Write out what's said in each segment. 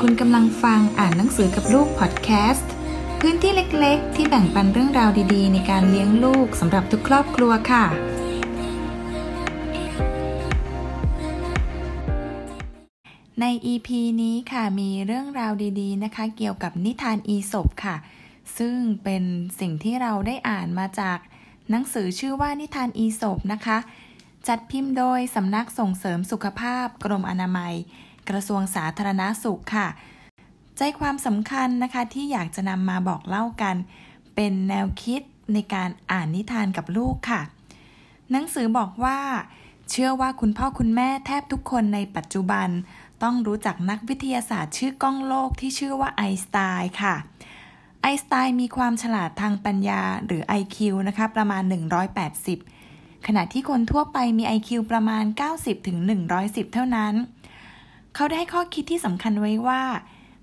คุณกำลังฟังอ่านหนังสือกับลูกพอดแคสต์ พื้นที่เล็กๆ ที่แบ่งปันเรื่องราวดีๆ ในการเลี้ยงลูกสำหรับทุกครอบครัวค่ะ ใน EP นี้ค่ะมีเรื่องราวดีๆนะคะ เกี่ยวกับนิทานอีสบค่ะ ซึ่งเป็นสิ่งที่เราได้อ่านมาจากหนังสือชื่อว่านิทานอีสบนะคะ จัดพิมพ์โดยสำนักส่งเสริมสุขภาพกรมอนามัย กระทรวงสาธารณาสุขค่ะ ใจความสำคัญนะคะที่อยากจะนำมาบอกเล่ากัน เป็นแนวคิดในการอ่านนิทานกับลูกค่ะ หนังสือบอกว่า เชื่อว่าคุณพ่อคุณแม่แทบทุกคนในปัจจุบัน ต้องรู้จักนักวิทยาศาสตร์ชื่อก้องโลกที่ชื่อว่าไอน์สไตน์ค่ะไอน์สไตน์มีความฉลาดทางปัญญาหรือ IQ นะคะประมาณ 180 ขณะที่คนทั่วไปมี IQ ประมาณ 90ถึง110 เท่านั้น เขาได้ข้อคิดที่สำคัญไว้ว่า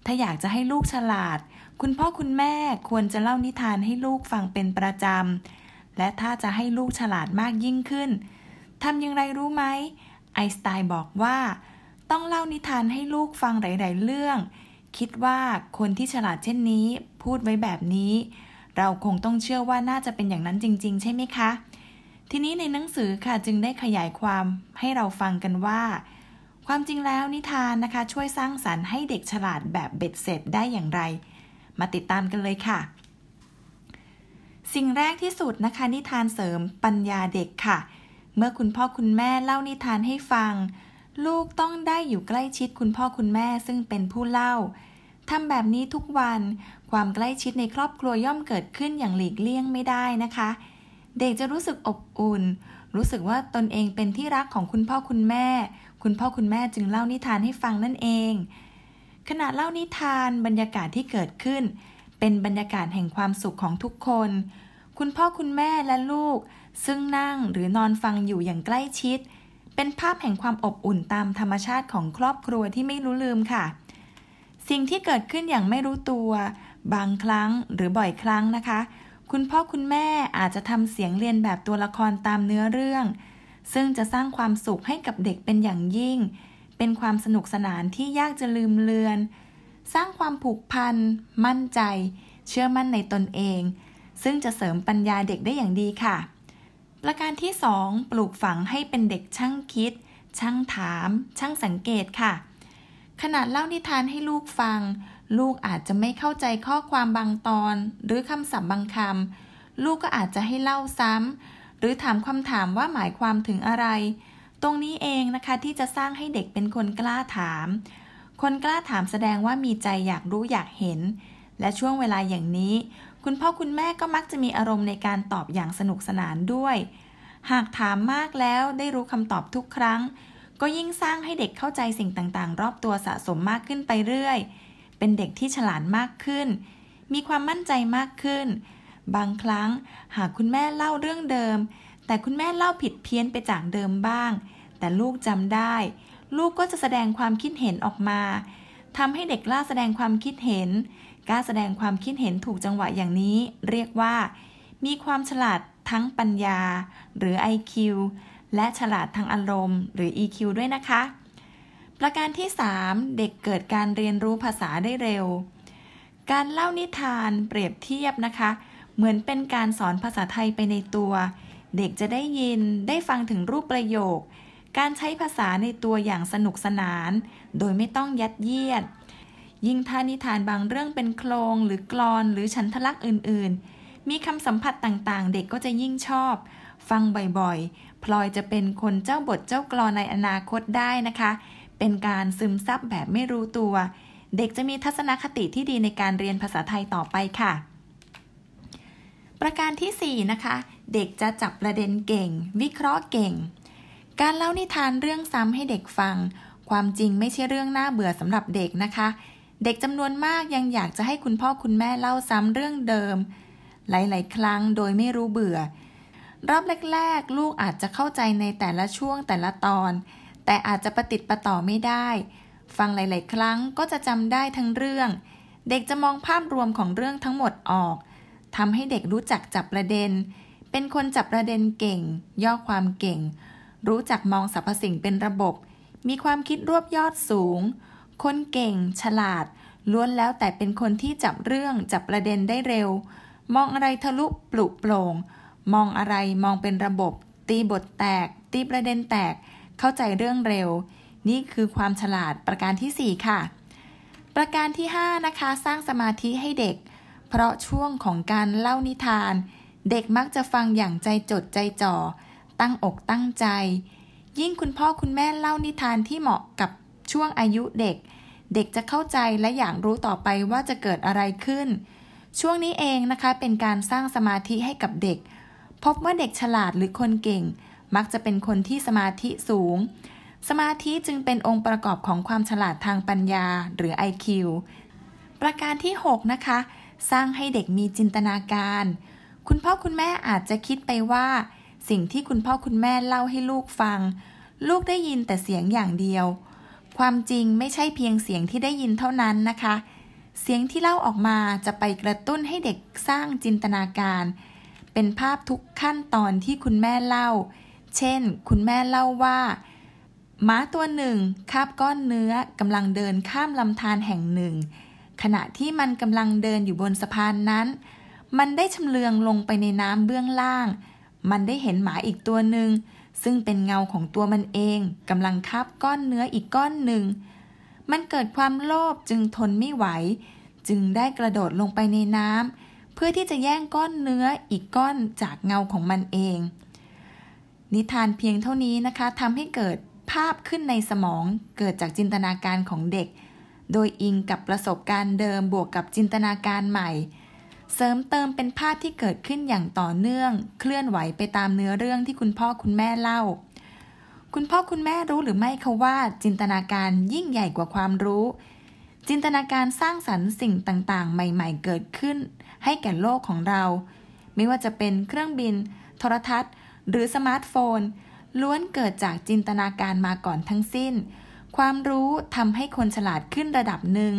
ถ้าอยากจะให้ลูกฉลาด คุณพ่อคุณแม่ควรจะเล่านิทานให้ลูกฟังเป็นประจำ และถ้าจะให้ลูกฉลาดมากยิ่งขึ้นทำอย่างไรรู้ไหม ไอสไตน์บอกว่า ต้องเล่านิทานให้ลูกฟังหลาย ๆ เรื่อง คิดว่าคนที่ฉลาดเช่นนี้ พูดไว้แบบนี้ เราคงต้องเชื่อว่าน่าจะเป็นอย่างนั้นจริง ๆ ใช่ไหมคะ ทีนี้ในหนังสือค่ะจึงได้ขยายความให้เราฟังกันว่า ความจริงแล้วนิทานนะคะ ช่วยสร้างสรรค์ให้เด็กฉลาดแบบเบ็ดเสร็จได้อย่างไร มาติดตามกันเลยค่ะ สิ่งแรกที่สุดนะคะ นิทานเสริมปัญญาเด็กค่ะ เมื่อคุณพ่อคุณแม่เล่านิทานให้ฟัง ลูกต้องได้อยู่ใกล้ชิดคุณพ่อคุณแม่ซึ่งเป็นผู้เล่าทำแบบนี้ทุกวันความใกล้ชิดในครอบครัวย่อมเกิดขึ้นอย่างหลีกเลี่ยงไม่ได้นะคะ เด็กจะรู้สึกอบอุ่น รู้สึกว่าตนเองเป็นที่รักของคุณพ่อคุณแม่ คุณพ่อคุณแม่จึงเล่านิทานให้ฟังนั่นเอง ขณะเล่านิทานบรรยากาศที่เกิดขึ้น เป็นบรรยากาศแห่งความสุขของทุกคน คุณพ่อคุณแม่และลูก ซึ่งนั่งหรือนอนฟังอยู่อย่างใกล้ชิด เป็นภาพแห่งความอบอุ่นตามธรรมชาติของครอบครัวที่ไม่รู้ลืมค่ะ สิ่งที่เกิดขึ้นอย่างไม่รู้ตัว บางครั้งหรือบ่อยครั้งนะคะ คุณพ่อคุณแม่อาจจะทำเสียงเรียนแบบตัวละครตามเนื้อเรื่อง ซึ่งจะสร้างความสุขให้กับเด็กเป็นอย่างยิ่ง เป็นความสนุกสนานที่ยากจะลืมเลือน สร้างความผูกพัน มั่นใจ เชื่อมั่นในตนเอง ซึ่งจะเสริมปัญญาเด็กได้อย่างดีค่ะ ประการที่ 2 ปลูกฝังให้เป็นเด็กช่างคิด ช่างถาม ช่างสังเกตค่ะ ขนาดเล่านิทานให้ลูกฟัง ลูกอาจจะไม่เข้าใจข้อความบางตอน หรือคำศัพท์บางคำลูกก็อาจจะให้เล่าซ้ำหรือถามคำถามว่าหมายความถึงอะไร ตรงนี้เองนะคะที่จะสร้างให้เด็กเป็นคนกล้าถาม คนกล้าถามแสดงว่ามีใจอยากรู้อยากเห็น และช่วงเวลาอย่างนี้ คุณพ่อคุณแม่ก็มักจะมีอารมณ์ในการตอบอย่างสนุกสนานด้วย หากถามมากแล้วได้รู้คำตอบทุกครั้ง ก็ยิ่งสร้างให้เด็กเข้าใจสิ่งต่างๆ รอบตัวสะสมมากขึ้นไปเรื่อย เป็นเด็กที่ฉลาดมากขึ้น มีความมั่นใจมากขึ้น บางครั้งหากคุณแม่เล่าเรื่องเดิม แต่คุณแม่เล่าผิดเพี้ยนไปจากเดิมบ้าง แต่ลูกจำได้ ลูกก็จะแสดงความคิดเห็นออกมาทำให้เด็กล้าแสดงความคิดเห็นกล้าแสดงความคิดเห็นถูกจังหวะอย่างนี้ เรียกว่า มีความฉลาดทั้งปัญญา หรือ IQ และฉลาดทางอารมณ์ หรือ EQ ด้วยนะคะ ประการที่ 3 เด็กเกิดการเรียนรู้ภาษาได้เร็ว การเล่านิทานเปรียบเทียบนะคะ เหมือนเป็นการสอนภาษาไทยไปในตัว เด็กจะได้ยินได้ฟังถึงรูปประโยค การใช้ภาษาในตัวอย่างสนุกสนาน โดยไม่ต้องยัดเยียด ยิ่งถ้านิทานบางเรื่องเป็นโครงหรือกลอนหรือฉันทลักษ์อื่น ๆ มีคำสัมผัสต่างๆ เด็กก็จะยิ่งชอบ ฟังบ่อยๆ พลอยจะเป็นคนเจ้าบทเจ้ากลอนในอนาคตได้นะคะ เป็นการซึมซับแบบไม่รู้ตัว เด็กจะมีทัศนคติที่ดีในการเรียนภาษาไทยต่อไปค่ะ ประการที่ 4 นะคะ เด็กจะจับประเด็นเก่ง วิเคราะห์เก่ง การเล่านิทานเรื่องซ้ำให้เด็กฟัง ความจริงไม่ใช่เรื่องน่าเบื่อสำหรับเด็กนะคะ เด็กจำนวนมากยังอยากจะให้คุณพ่อคุณแม่เล่าซ้ำเรื่องเดิม หลาย ๆ ครั้งโดยไม่รู้เบื่อรอบแรก ๆ ลูกอาจจะเข้าใจในแต่ละช่วงแต่ละตอน แต่อาจจะประติดประต่อไม่ได้ ฟังหลาย ๆ ครั้งก็จะจำได้ทั้งเรื่อง เด็กจะมองภาพรวมของเรื่องทั้งหมดออกทำให้เด็กรู้จักจับประเด็น เป็นคนจับประเด็นเก่ง ย่อความเก่ง รู้จักมองสรรพสิ่งเป็นระบบ มีความคิดรวบยอดสูง คนเก่ง ฉลาด ล้วนแล้วแต่เป็นคนที่จับเรื่องจับประเด็นได้เร็ว มองอะไรทะลุปลุกโปร่ง มองอะไรมองเป็นระบบ ตีบทแตก ตีประเด็นแตก เข้าใจเรื่องเร็ว นี่คือความฉลาดประการที่ 4 ค่ะ ประการที่ 5 นะคะ สร้างสมาธิให้เด็ก เพราะช่วงของการเล่านิทาน เด็กมักจะฟังอย่างใจจดใจจ่อ ตั้งอกตั้งใจ ยิ่งคุณพ่อคุณแม่เล่านิทานที่เหมาะกับช่วงอายุเด็ก เด็กจะเข้าใจและอยากรู้ต่อไปว่าจะเกิดอะไรขึ้น ช่วงนี้เองนะคะเป็นการสร้างสมาธิให้กับเด็ก พบว่าเด็กฉลาดหรือคนเก่ง มักจะเป็นคนที่สมาธิสูง สมาธิจึงเป็นองค์ประกอบของความฉลาดทางปัญญาหรือ IQ ประการที่ 6 นะคะ สร้างให้เด็กมีจินตนาการ คุณพ่อคุณแม่อาจจะคิดไปว่า สิ่งที่คุณพ่อคุณแม่เล่าให้ลูกฟัง ลูกได้ยินแต่เสียงอย่างเดียว ความจริงไม่ใช่เพียงเสียงที่ได้ยินเท่านั้นนะคะ เสียงที่เล่าออกมาจะไปกระตุ้นให้เด็กสร้างจินตนาการ เป็นภาพทุกขั้นตอนที่คุณแม่เล่า เช่น คุณแม่เล่าว่าม้าตัวหนึ่งคาบก้อนเนื้อกำลังเดินข้ามลำธารแห่งหนึ่ง ขณะที่มันกำลังเดินอยู่บนสะพานนั้น มันได้ชำเลืองลงไปในน้ำเบื้องล่าง มันได้เห็นหมาอีกตัวหนึ่งซึ่งเป็นเงาของตัวมันเองกำลังคาบก้อนเนื้ออีกก้อนหนึ่ง มันเกิดความโลภจึงทนไม่ไหว จึงได้กระโดดลงไปในน้ำเพื่อที่จะแย่งก้อนเนื้ออีกก้อนจากเงาของมันเอง นิทานเพียงเท่านี้นะคะทำให้เกิดภาพขึ้นในสมองเกิดจากจินตนาการของเด็ก โดยอิงกับประสบการณ์เดิมบวกกับจินตนาการใหม่ เสริมเติมเป็นภาพที่เกิดขึ้นอย่างต่อเนื่อง เคลื่อนไหวไปตามเนื้อเรื่องที่คุณพ่อคุณแม่เล่า คุณพ่อคุณแม่รู้หรือไม่คะว่า จินตนาการยิ่งใหญ่กว่าความรู้ จินตนาการสร้างสรรค์สิ่งต่างๆ ใหม่ ๆ เกิดขึ้น ให้แก่โลกของเรา ไม่ว่าจะเป็นเครื่องบิน โทรทัศน์ หรือสมาร์ทโฟน ล้วนเกิดจากจินตนาการมาก่อนทั้งสิ้น ความรู้ทำให้คนฉลาดขึ้นระดับหนึ่ง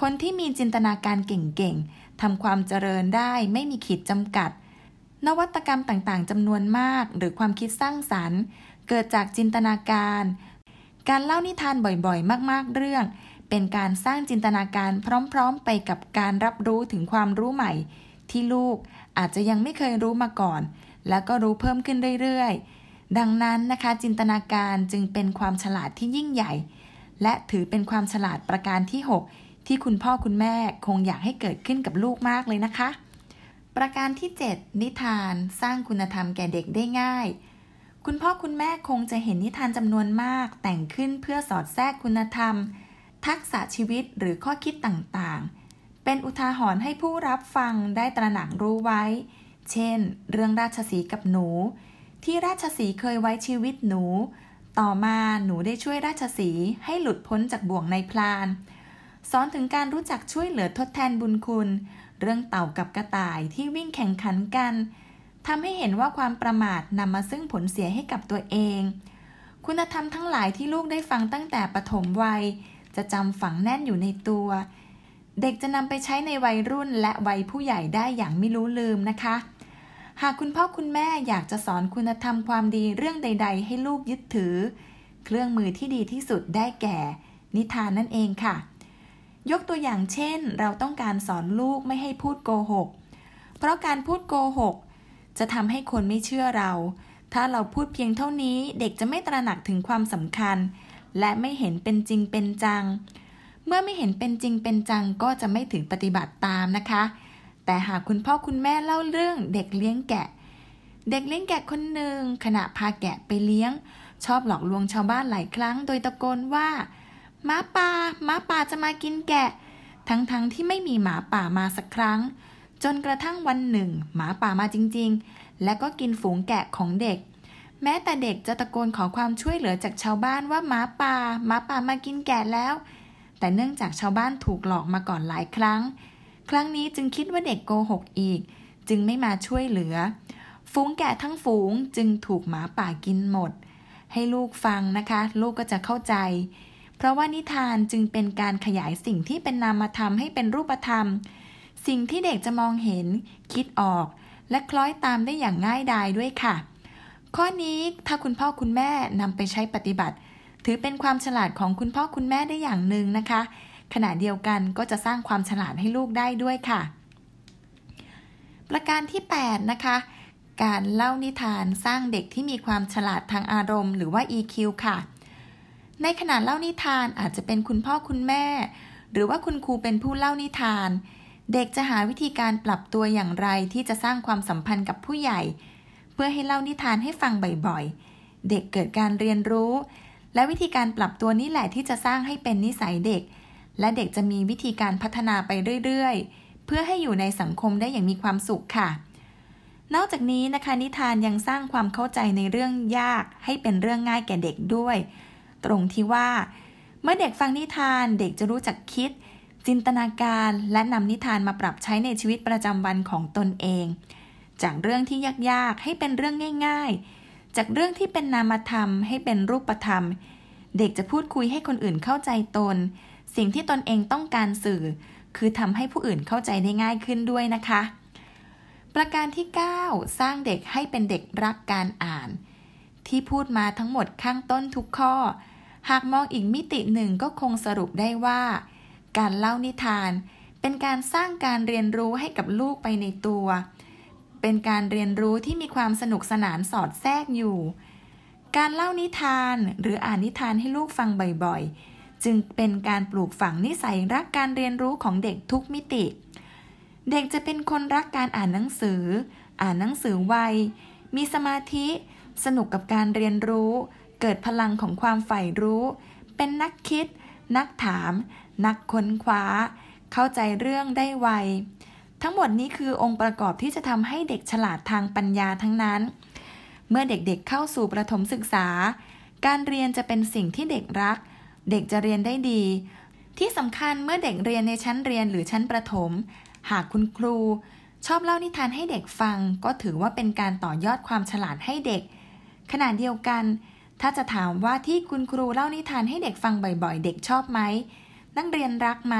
คนที่มีจินตนาการเก่งๆทำความเจริญได้ไม่มีขีดจำกัด นวัตกรรมต่างๆจำนวนมาก หรือความคิดสร้างสรรค์ เกิดจากจินตนาการ การเล่านิทานบ่อยๆ มากๆ เรื่อง เป็นการสร้างจินตนาการพร้อมๆ ไปกับการรับรู้ถึงความรู้ใหม่ ที่ลูกอาจจะยังไม่เคยรู้มาก่อน แล้วก็รู้เพิ่มขึ้นเรื่อยๆ ดังนั้นนะคะจินตนาการจึงเป็นความฉลาดที่ยิ่งใหญ่ และถือเป็นความฉลาดประการที่ 6 ที่คุณพ่อคุณแม่คงอยากให้เกิดขึ้นกับลูกมากเลยนะคะ ประการที่ 7 นิทานสร้างคุณธรรมแก่เด็กได้ง่าย คุณพ่อคุณแม่คงจะเห็นนิทานจำนวนมาก แต่งขึ้นเพื่อสอดแทรกคุณธรรม ทักษะชีวิตหรือข้อคิดต่างๆ เป็นอุทาหรณ์ให้ผู้รับฟังได้ตระหนักรู้ไว้ เช่น เรื่องราชสีกับหนู ที่ราชสีเคยไว้ชีวิตหนู ต่อมาหนูได้ช่วยราชสีให้หลุดพ้นจากบ่วงในพลานสอนถึงการรู้จักช่วยเหลือทดแทนบุญคุณ เรื่องเต่ากับกระต่ายที่วิ่งแข่งขันกันทำให้เห็นว่าความประมาทนำมาซึ่งผลเสียให้กับตัวเอง คุณธรรมทั้งหลายที่ลูกได้ฟังตั้งแต่ปฐมวัย จะจำฝังแน่นอยู่ในตัว เด็กจะนำไปใช้ในวัยรุ่นและวัยผู้ใหญ่ได้อย่างไม่รู้ลืมนะคะ หากคุณพ่อคุณแม่อยากจะสอนคุณธรรมความดีเรื่องใด ๆ ให้ลูกยึดถือ เครื่องมือที่ดีที่สุดได้แก่ นิทานนั่นเองค่ะ ยกตัวอย่างเช่น เราต้องการสอนลูกไม่ให้พูดโกหก เพราะการพูดโกหก จะทำให้คนไม่เชื่อเรา ถ้าเราพูดเพียงเท่านี้เด็กจะไม่ตระหนักถึงความสำคัญ และไม่เห็นเป็นจริงเป็นจัง เมื่อไม่เห็นเป็นจริงเป็นจังก็จะไม่ถึงปฏิบัติตามนะคะ แต่หากคุณพ่อคุณแม่เล่าเรื่องเด็กเลี้ยงแกะ เด็กเลี้ยงแกะคนหนึ่งขณะพาแกะไปเลี้ยง ชอบหลอกลวงชาวบ้านหลายครั้ง โดยตะโกนว่าหมาป่าหมาป่าจะมากินแกะ ทั้งๆทที่ไม่มีหมาป่ามาสักครั้ง จนกระทั่งวันหนึ่ง หมาป่ามาจริง ๆ และก็กินฝูงแกะของเด็ก แม้แต่เด็กจะตะโกนขอความช่วยเหลือจากชาวบ้านว่าหมาป่าหมาป่ามากินแกะแล้ว แต่เนื่องจากชาวบ้านถูกหลอกมาก่อนหลายครั้ง ครั้งนี้จึงคิดว่าเด็กโกหกอีก จึงไม่มาช่วยเหลือ ฝูงแกะทั้งฝูงจึงถูกหมาป่ากินหมด ให้ลูกฟังนะคะ ลูกก็จะเข้าใจ เพราะว่านิทานจึงเป็นการขยายสิ่งที่เป็นนามธรรมให้เป็นรูปธรรม สิ่งที่เด็กจะมองเห็น คิดออก และคล้อยตามได้อย่างง่ายดายด้วยค่ะ ข้อนี้ถ้าคุณพ่อคุณแม่นำไปใช้ปฏิบัติ ถือเป็นความฉลาดของคุณพ่อคุณแม่ได้อย่างหนึ่งนะคะ ขณะเดียวกันก็จะสร้างความฉลาดให้ลูกได้ด้วยค่ะ ประการที่ 8 นะคะ การเล่านิทานสร้างเด็กที่มีความฉลาดทางอารมณ์หรือว่า EQ ค่ะ ในขณะเล่านิทานอาจจะเป็นคุณพ่อคุณแม่ หรือว่าคุณครูเป็นผู้เล่านิทาน เด็กจะหาวิธีการปรับตัวอย่างไรที่จะสร้างความสัมพันธ์กับผู้ใหญ่ เพื่อให้เล่านิทานให้ฟังบ่อยๆ เด็กเกิดการเรียนรู้ และวิธีการปรับตัวนี้แหละที่จะสร้างให้เป็นนิสัยเด็ก และเด็กจะมีวิธีการพัฒนาไปเรื่อยๆ เพื่อให้อยู่ในสังคมได้อย่างมีความสุขค่ะ นอกจากนี้นะคะนิทานยังสร้างความเข้าใจในเรื่องยากให้เป็นเรื่องง่ายแก่เด็กด้วย ตรงที่ว่า เมื่อเด็กฟังนิทานเด็กจะรู้จักคิด จินตนาการและนำนิทานมาปรับใช้ในชีวิตประจำวันของตนเอง จากเรื่องที่ยากๆให้เป็นเรื่องง่าย ๆ จากเรื่องที่เป็นนามธรรมให้เป็นรูปธรรม เด็กจะพูดคุยให้คนอื่นเข้าใจตน สิ่งที่ตนเองต้องการสื่อ คือทำให้ผู้อื่นเข้าใจได้ง่ายขึ้นด้วยนะคะ ประการที่ 9 สร้างเด็กให้เป็นเด็กรักการอ่าน ที่พูดมาทั้งหมดข้างต้นทุกข้อ หากมองอีกมิติหนึ่งก็คงสรุปได้ว่า การเล่านิทาน เป็นการสร้างการเรียนรู้ให้กับลูกไปในตัว เป็นการเรียนรู้ที่มีความสนุกสนานสอดแทรกอยู่ การเล่านิทานหรืออ่านนิทานให้ลูกฟังบ่อยๆ จึงเป็นการปลูกฝังนิสัยรักการเรียนรู้ของเด็กทุกมิติ เด็กจะเป็นคนรักการอ่านหนังสือ อ่านหนังสือไว มีสมาธิ สนุกกับการเรียนรู้ เกิดพลังของความใฝ่รู้ เป็นนักคิด นักถาม นักค้นคว้า เข้าใจเรื่องได้ไว ทั้งหมดนี้คือองค์ประกอบที่จะทำให้เด็กฉลาดทางปัญญาทั้งนั้น เมื่อเด็กๆเข้าสู่ประถมศึกษา การเรียนจะเป็นสิ่งที่เด็กรัก เด็กจะเรียนได้ดี ที่สำคัญเมื่อเด็กเรียนในชั้นเรียนหรือชั้นประถม หากคุณครู ชอบเล่านิทานให้เด็กฟัง ก็ถือว่าเป็นการต่อยอดความฉลาดให้เด็ก ขณะเดียวกัน ถ้าจะถามว่าที่คุณครูเล่านิทานให้เด็กฟังบ่อยๆ เด็กชอบไหม นักเรียนรักไหม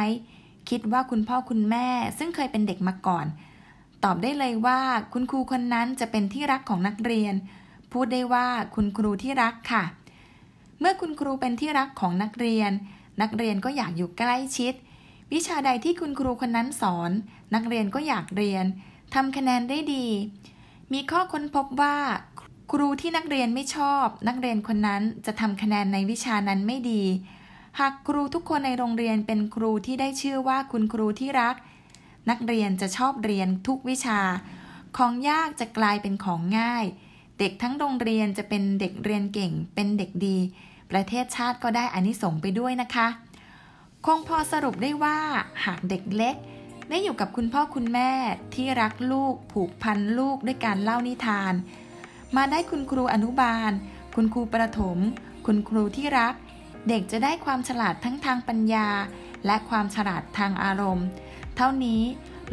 คิดว่าคุณพ่อคุณแม่ซึ่งเคยเป็นเด็กมาก่อน ตอบได้เลยว่าคุณครูคนนั้นจะเป็นที่รักของนักเรียน พูดได้ว่าคุณครูที่รักค่ะ เมื่อคุณครูเป็นที่รักของนักเรียน นักเรียนก็อยากอยู่ใกล้ชิด วิชาใดที่คุณครูคนนั้นสอน นักเรียนก็อยากเรียนทำคะแนนได้ดี มีข้อค้นพบว่า ครูที่นักเรียนไม่ชอบ นักเรียนคนนั้นจะทำคะแนนในวิชานั้นไม่ดี หากครูทุกคนในโรงเรียนเป็นครูที่ได้ชื่อว่าคุณครูที่รัก นักเรียนจะชอบเรียนทุกวิชา ของยากจะกลายเป็นของง่าย เด็กทั้งโรงเรียนจะเป็นเด็กเรียนเก่ง เป็นเด็กดี ประเทศชาติก็ได้อานิสงส์ไปด้วยนะคะ คงพอสรุปได้ว่าหากเด็กเล็ก ได้อยู่กับคุณพ่อคุณแม่ที่รักลูก ผูกพันลูกด้วยการเล่านิทาน มาได้คุณครูอนุบาล คุณครูประถม คุณครูที่รัก เด็กจะได้ความฉลาดทั้งทางปัญญา และความฉลาดทางอารมณ์ เท่านี้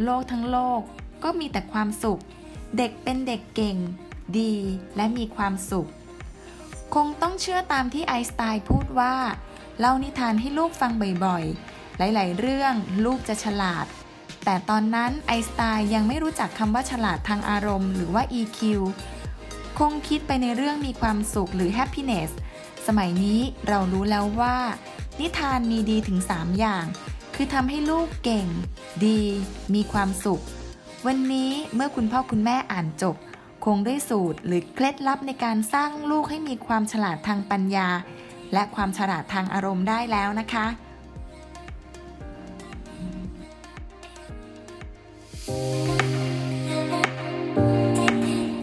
โลกทั้งโลกก็มีแต่ความสุข เด็กเป็นเด็กเก่ง ดีและมีความสุข คงต้องเชื่อตามที่ไอสไตน์พูดว่า เล่านิทานให้ลูกฟังบ่อยๆ หลายๆ เรื่องลูกจะฉลาด แต่ตอนนั้นไอสไตน์ยังไม่รู้จักคำว่าฉลาดทางอารมณ์หรือว่า EQ คงคิดไปในเรื่องมีความสุขหรือ happiness สมัยนี้เรารู้แล้วว่า นิทานมีดีถึง 3 อย่าง คือทำให้ลูกเก่ง ดี มีความสุข วันนี้เมื่อคุณพ่อคุณแม่อ่านจบ คงได้สูตรหรือเคล็ดลับในการสร้างลูกให้มีความฉลาดทางปัญญา และความฉลาดทางอารมณ์ได้แล้วนะคะ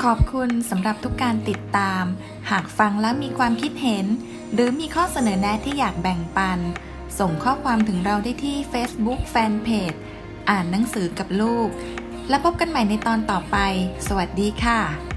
ขอบคุณสำหรับทุกการติดตาม หากฟังแล้วมีความคิดเห็น หรือมีข้อเสนอแนะที่อยากแบ่งปัน ส่งข้อความถึงเราได้ที่ Facebook Fanpage อ่านหนังสือกับลูก แล้วพบกันใหม่ในตอนต่อไป สวัสดีค่ะ